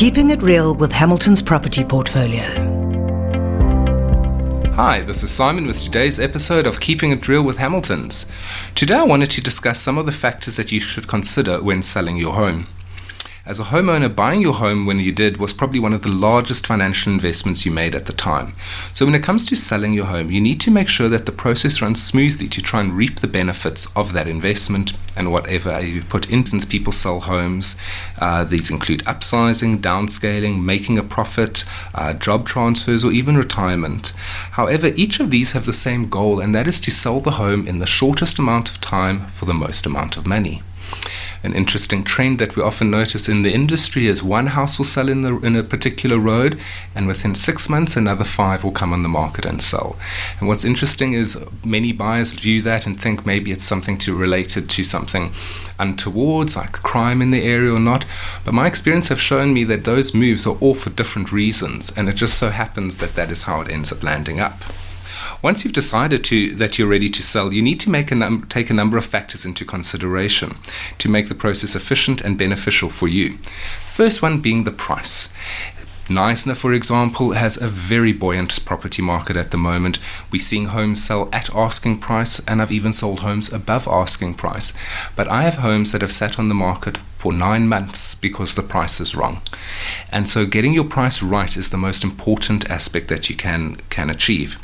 Keeping It Real with Hamilton's Property Portfolio. Hi, this is Simon with today's episode of Keeping It Real with Hamiltons. Today I wanted to discuss some of the factors that you should consider when selling your home. As a homeowner, buying your home when you did was probably one of the largest financial investments you made at the time. So, when it comes to selling your home, you need to make sure that the process runs smoothly to try and reap the benefits of that investment and whatever you put in. Since people sell homes, uh, these include upsizing, downscaling, making a profit, uh, job transfers, or even retirement. However, each of these have the same goal, and that is to sell the home in the shortest amount of time for the most amount of money an interesting trend that we often notice in the industry is one house will sell in the in a particular road, and within six months another five will come on the market and sell. And what's interesting is many buyers view that and think maybe it's something to related to something untowards, like crime in the area or not. But my experience have shown me that those moves are all for different reasons, and it just so happens that that is how it ends up landing up. Once you've decided to that you're ready to sell, you need to make a num- take a number of factors into consideration to make the process efficient and beneficial for you. First one being the price. Knysna, for example, has a very buoyant property market at the moment. We're seeing homes sell at asking price, and I've even sold homes above asking price. But I have homes that have sat on the market for nine months because the price is wrong. And so getting your price right is the most important aspect that you can can achieve.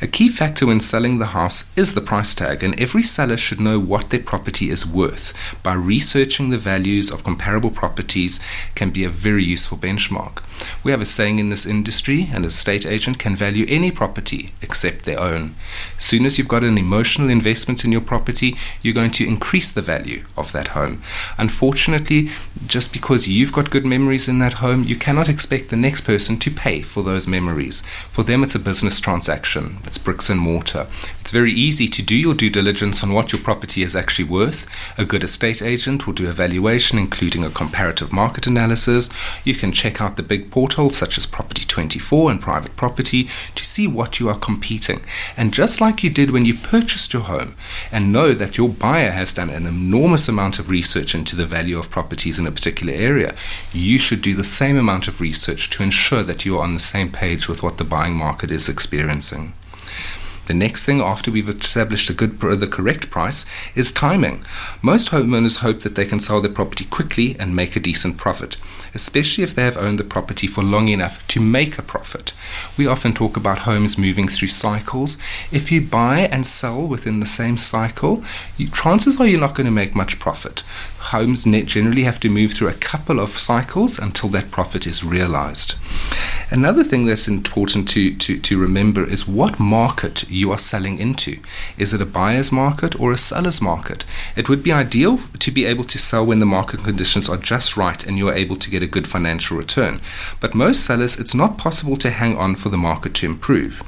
A key factor when selling the house is the price tag, and every seller should know what their property is worth. By researching the values of comparable properties can be a very useful benchmark. We have a saying in this industry, an estate agent can value any property except their own. As soon as you've got an emotional investment in your property, you're going to increase the value of that home. Unfortunately, unfortunately, just because you've got good memories in that home, you cannot expect the next person to pay for those memories. For them, it's a business transaction, it's bricks and mortar. It's very easy to do your due diligence on what your property is actually worth. A good estate agent will do a valuation, including a comparative market analysis. You can check out the big portals such as Property 24 and Private Property to see what you are competing. And just like you did when you purchased your home, and know that your buyer has done an enormous amount of research into the value of properties in a particular area, you should do the same amount of research to ensure that you are on the same page with what the buying market is experiencing. The next thing after we've established a good, the correct price, is timing. Most homeowners hope that they can sell their property quickly and make a decent profit, especially if they have owned the property for long enough to make a profit. We often talk about homes moving through cycles. If you buy and sell within the same cycle, you, chances are you're not going to make much profit. Homes generally have to move through a couple of cycles until that profit is realized. Another thing that's important to, to, to remember is what market you are selling into. Is it a buyer's market or a seller's market? It would be ideal to be able to sell when the market conditions are just right and you are able to get a good financial return. But most sellers, it's not possible to hang on for the market to improve.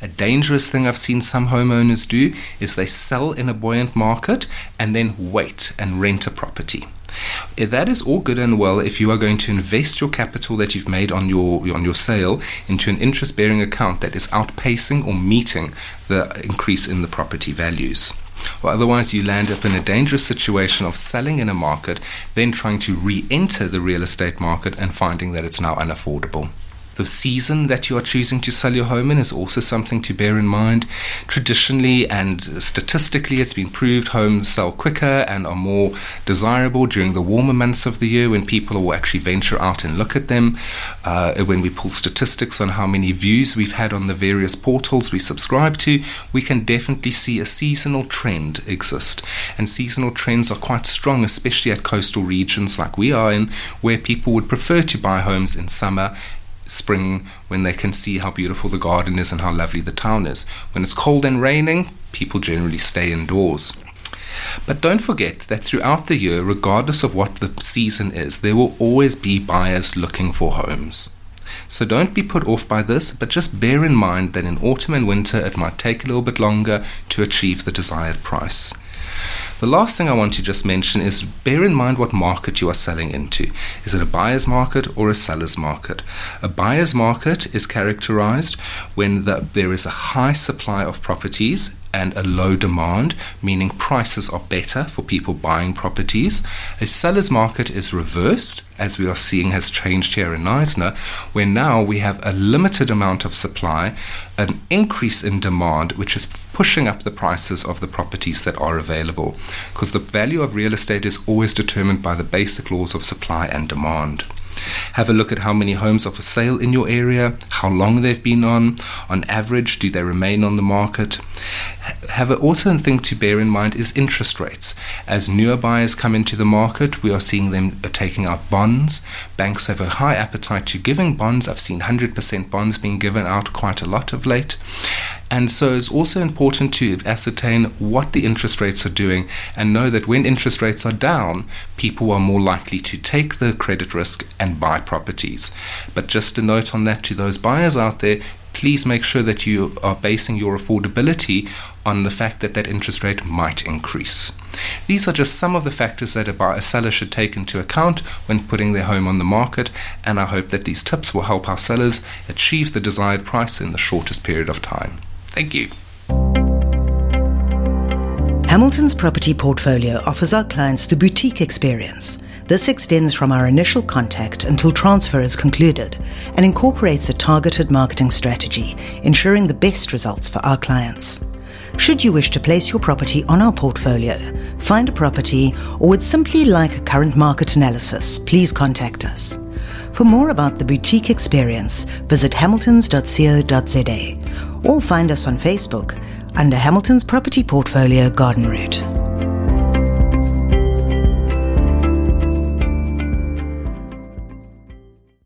A dangerous thing I've seen some homeowners do is they sell in a buoyant market and then wait and rent a property. Eh, that is all good and well if you are going to invest your capital that you've made on your on your sale into an interest-bearing account that is outpacing or meeting the increase in the property values. Or otherwise, you land up in a dangerous situation of selling in a market, then trying to re enter the real estate market and finding that it's now unaffordable. The season that you are choosing to sell your home in is also something to bear in mind. Traditionally and statistically, it's been proved homes sell quicker and are more desirable during the warmer months of the year when people will actually venture out and look at them. Uh, when we pull statistics on how many views we've had on the various portals we subscribe to, we can definitely see a seasonal trend exist. And seasonal trends are quite strong, especially at coastal regions like we are in, where people would prefer to buy homes in summer spring when they can see how beautiful the garden is and how lovely the town is. When it's cold and raining, people generally stay indoors. But don't forget that throughout the year, regardless of what the season is, there will always be buyers looking for homes. So don't be put off by this, but just bear in mind that in autumn and winter it might take a little bit longer to achieve the desired price. The last thing I want to just mention is bear in mind what market you are selling into. Is it a buyer's market or a seller's market? A buyer's market is characterized when the, there is a high supply of properties and a low demand, meaning prices are better for people buying properties. A seller's market is reversed, as we are seeing has changed here in Knysna, where now we have a limited amount of supply, an increase in demand, which is pushing up the prices of the properties that are available. Because the value of real estate is always determined by the basic laws of supply and demand. Have a look at how many homes are for sale in your area, how long they've been on, on average, do they remain on the market? Have also a thing to bear in mind is interest rates. As newer buyers come into the market, we are seeing them taking out bonds. Banks have a high appetite to giving bonds. I've seen 100% bonds being given out quite a lot of late. And so it's also important to ascertain what the interest rates are doing and know that when interest rates are down, people are more likely to take the credit risk and buy properties. But just a note on that to those buyers out there please make sure that you are basing your affordability on the fact that that interest rate might increase. These are just some of the factors that a, buyer, a seller should take into account when putting their home on the market, and I hope that these tips will help our sellers achieve the desired price in the shortest period of time. Thank you. Hamilton's property portfolio offers our clients the boutique experience. This extends from our initial contact until transfer is concluded and incorporates a targeted marketing strategy, ensuring the best results for our clients. Should you wish to place your property on our portfolio, find a property, or would simply like a current market analysis, please contact us. For more about the boutique experience, visit hamiltons.co.za or find us on Facebook under Hamilton's Property Portfolio Garden Route.